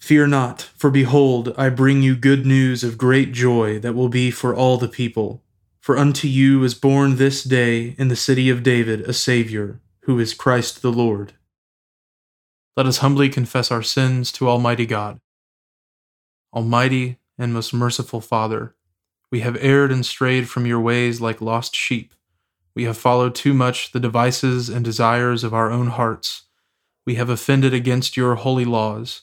Fear not, for behold, I bring you good news of great joy that will be for all the people. For unto you is born this day in the city of David a Saviour, who is Christ the Lord. Let us humbly confess our sins to Almighty God. Almighty and most merciful Father, we have erred and strayed from your ways like lost sheep. We have followed too much the devices and desires of our own hearts. We have offended against your holy laws.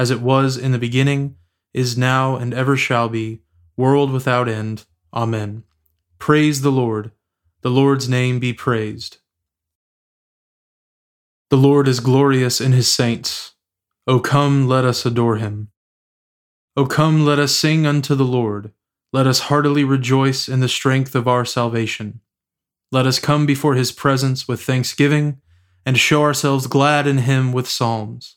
as it was in the beginning, is now, and ever shall be, world without end. Amen. Praise the Lord. The Lord's name be praised. The Lord is glorious in his saints. O come, let us adore him. O come, let us sing unto the Lord. Let us heartily rejoice in the strength of our salvation. Let us come before his presence with thanksgiving, and show ourselves glad in him with psalms.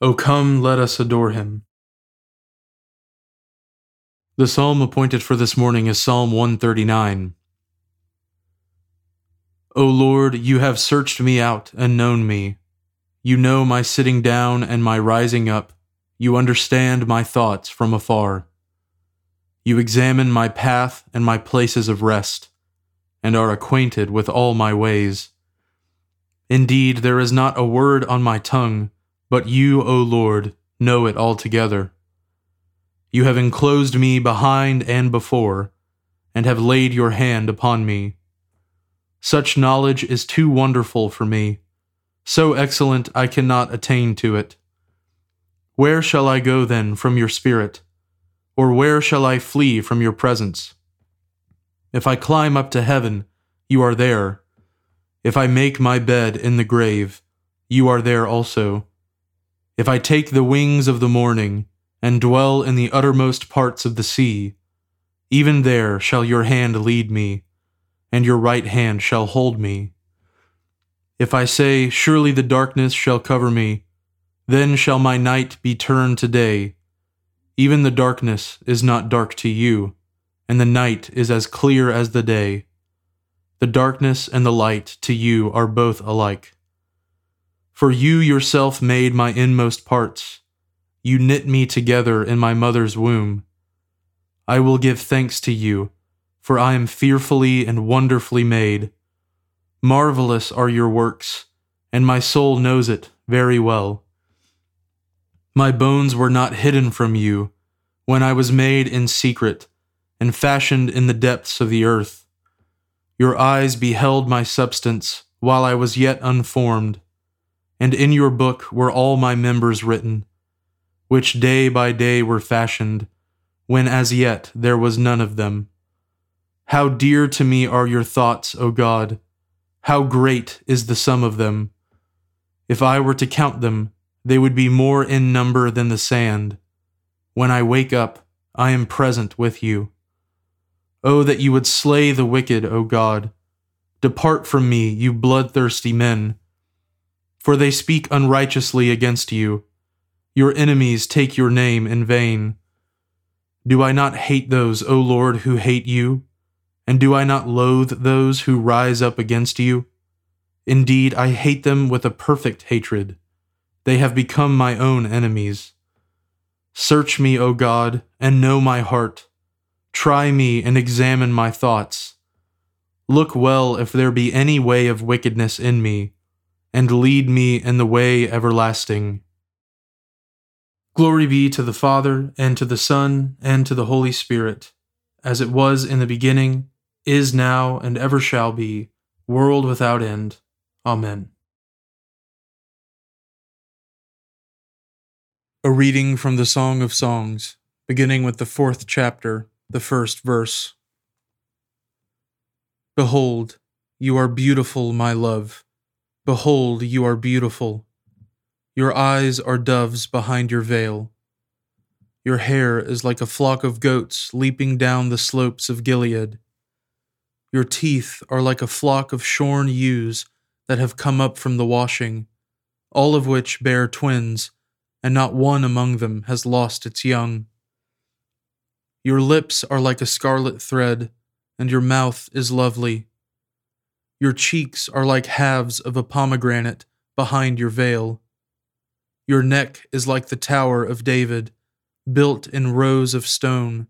O come, let us adore him. The psalm appointed for this morning is Psalm 139. O Lord, you have searched me out and known me. You know my sitting down and my rising up. You understand my thoughts from afar. You examine my path and my places of rest, and are acquainted with all my ways. Indeed, there is not a word on my tongue but you, O Lord, know it altogether. You have enclosed me behind and before, and have laid your hand upon me. Such knowledge is too wonderful for me, so excellent I cannot attain to it. Where shall I go then from your spirit? Or where shall I flee from your presence? If I climb up to heaven, you are there. If I make my bed in the grave, you are there also. If I take the wings of the morning, and dwell in the uttermost parts of the sea, even there shall your hand lead me, and your right hand shall hold me. If I say, Surely the darkness shall cover me, then shall my night be turned to day. Even the darkness is not dark to you, and the night is as clear as the day. The darkness and the light to you are both alike. For you yourself made my inmost parts. You knit me together in my mother's womb. I will give thanks to you, for I am fearfully and wonderfully made. Marvelous are your works, and my soul knows it very well. My bones were not hidden from you when I was made in secret and fashioned in the depths of the earth. Your eyes beheld my substance while I was yet unformed and in your book were all my members written, which day by day were fashioned, when as yet there was none of them. How dear to me are your thoughts, O God! How great is the sum of them! If I were to count them, they would be more in number than the sand. When I wake up, I am present with you. Oh, that you would slay the wicked, O God! Depart from me, you bloodthirsty men. For they speak unrighteously against you. Your enemies take your name in vain. Do I not hate those, O Lord, who hate you? And do I not loathe those who rise up against you? Indeed, I hate them with a perfect hatred. They have become my own enemies. Search me, O God, and know my heart. Try me and examine my thoughts. Look well if there be any way of wickedness in me, and lead me in the way everlasting. Glory be to the Father, and to the Son, and to the Holy Spirit, as it was in the beginning, is now, and ever shall be, world without end. Amen. A reading from the Song of Songs, beginning with the fourth chapter, the first verse. Behold, you are beautiful, my love. Behold, you are beautiful. Your eyes are doves behind your veil. Your hair is like a flock of goats leaping down the slopes of Gilead. Your teeth are like a flock of shorn ewes that have come up from the washing, all of which bear twins, and not one among them has lost its young. Your lips are like a scarlet thread, and your mouth is lovely. Your cheeks are like halves of a pomegranate behind your veil. Your neck is like the Tower of David, built in rows of stone.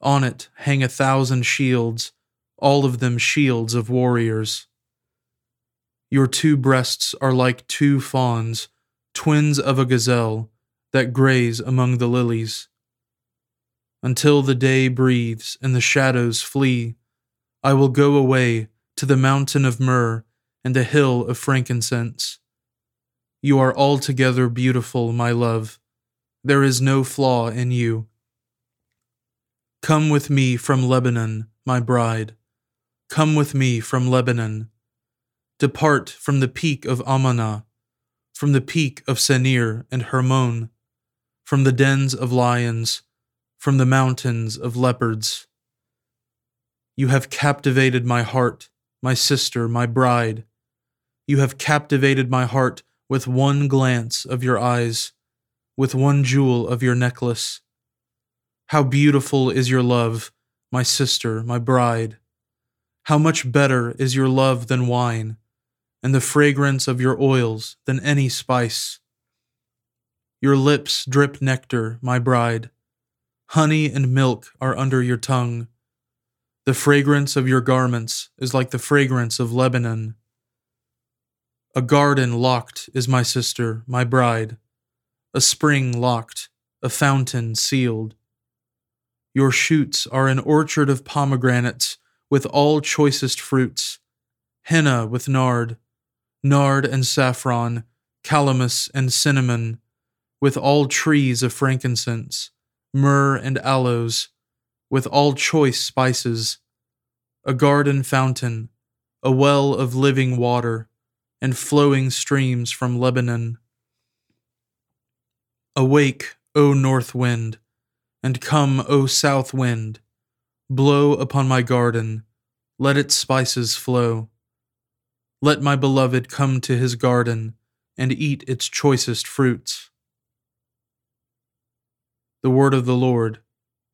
On it hang a thousand shields all of them shields of warriors. Your two breasts are like two fawns, twins of a gazelle, that graze among the lilies. Until the day breathes and the shadows flee, I will go away to the mountain of myrrh and the hill of frankincense. You are altogether beautiful, my love. There is no flaw in you. Come with me from Lebanon, my bride. Come with me from Lebanon. Depart from the peak of Amanah, from the peak of Senir and Hermon, from the dens of lions, from the mountains of leopards. You have captivated my heart, my sister, my bride. You have captivated my heart with one glance of your eyes, with one jewel of your necklace. How beautiful is your love, my sister, my bride. How much better is your love than wine, and the fragrance of your oils than any spice. Your lips drip nectar, my bride. Honey and milk are under your tongue. The fragrance of your garments is like the fragrance of Lebanon. A garden locked is my sister, my bride, a spring locked, a fountain sealed. Your shoots are an orchard of pomegranates with all choicest fruits, henna with nard, nard and saffron, calamus and cinnamon, with all trees of frankincense, myrrh and aloes, with all choice spices, a garden fountain, a well of living water, and flowing streams from Lebanon. Awake, O north wind, and come, O south wind, Blow upon my garden, let its spices flow. Let my beloved come to his garden and eat its choicest fruits. The word of the Lord.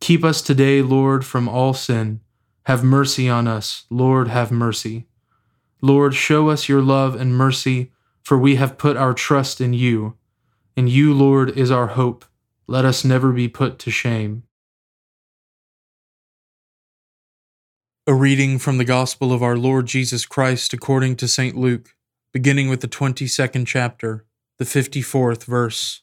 Keep us today, Lord, from all sin. Have mercy on us, Lord, have mercy. Lord, show us your love and mercy, for we have put our trust in you. In you, Lord, is our hope. Let us never be put to shame. A reading from the Gospel of our Lord Jesus Christ according to St. Luke, beginning with the 22nd chapter, the 54th verse.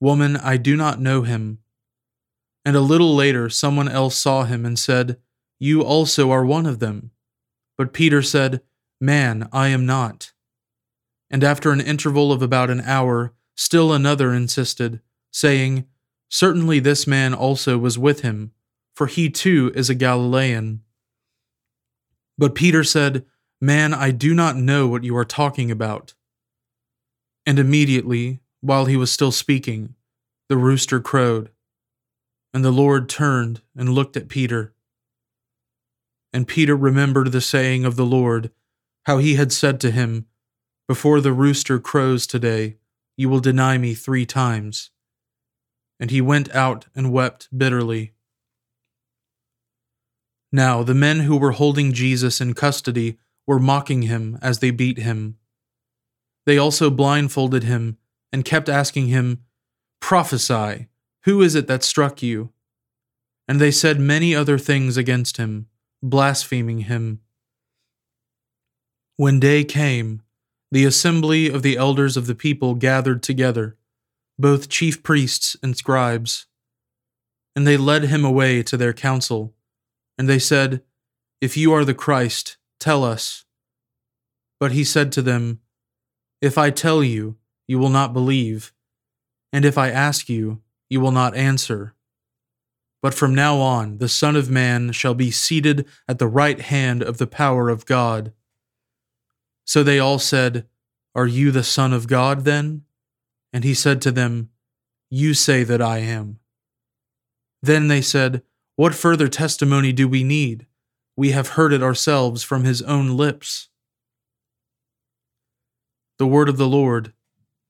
Woman, I do not know him. And a little later, someone else saw him and said, You also are one of them. But Peter said, Man, I am not. And after an interval of about an hour, still another insisted, saying, Certainly this man also was with him for he too is a Galilean. But Peter said, Man, I do not know what you are talking about. And immediately, while he was still speaking, the rooster crowed. And the Lord turned and looked at Peter. And Peter remembered the saying of the Lord, how he had said to him, Before the rooster crows today, you will deny me three times. And he went out and wept bitterly. Now the men who were holding Jesus in custody were mocking him as they beat him. They also blindfolded him and kept asking him, Prophesy, who is it that struck you? And they said many other things against him, blaspheming him. When day came, the assembly of the elders of the people gathered together, both chief priests and scribes. And they led him away to their council and they said, If you are the Christ, tell us. But he said to them, If I tell you, you will not believe, and if I ask you, you will not answer. But from now on, the Son of Man shall be seated at the right hand of the power of God. So they all said, Are you the Son of God then? And he said to them, You say that I am. Then they said, what further testimony do we need? We have heard it ourselves from his own lips. The word of the Lord.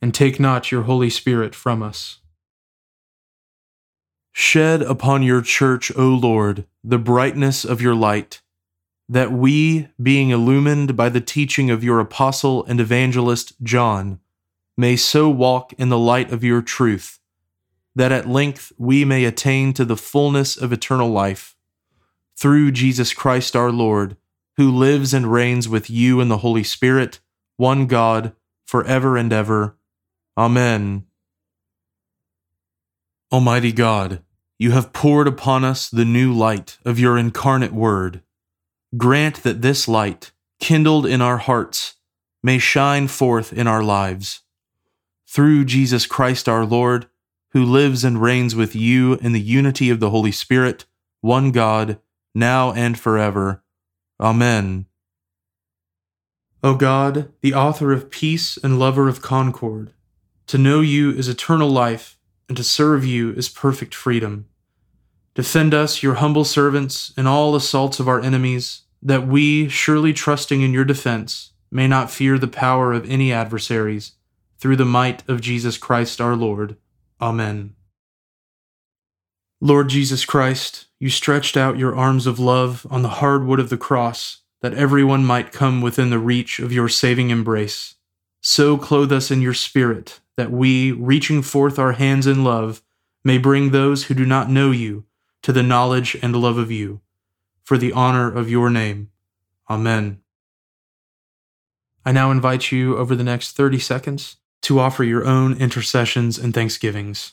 and take not your Holy Spirit from us. Shed upon your church, O Lord, the brightness of your light, that we, being illumined by the teaching of your apostle and evangelist John, may so walk in the light of your truth, that at length we may attain to the fullness of eternal life. Through Jesus Christ our Lord, who lives and reigns with you in the Holy Spirit, one God, for ever and ever. Amen. Almighty God, you have poured upon us the new light of your incarnate Word. Grant that this light, kindled in our hearts, may shine forth in our lives. Through Jesus Christ our Lord, who lives and reigns with you in the unity of the Holy Spirit, one God, now and forever. Amen. O God, the author of peace and lover of concord, to know you is eternal life, and to serve you is perfect freedom. Defend us, your humble servants, in all assaults of our enemies, that we, surely trusting in your defense, may not fear the power of any adversaries, through the might of Jesus Christ our Lord. Amen. Lord Jesus Christ, you stretched out your arms of love on the hard wood of the cross, that everyone might come within the reach of your saving embrace. So clothe us in your Spirit, that we, reaching forth our hands in love, may bring those who do not know you to the knowledge and love of you, for the honor of your name. Amen. I now invite you over the next 30 seconds to offer your own intercessions and thanksgivings.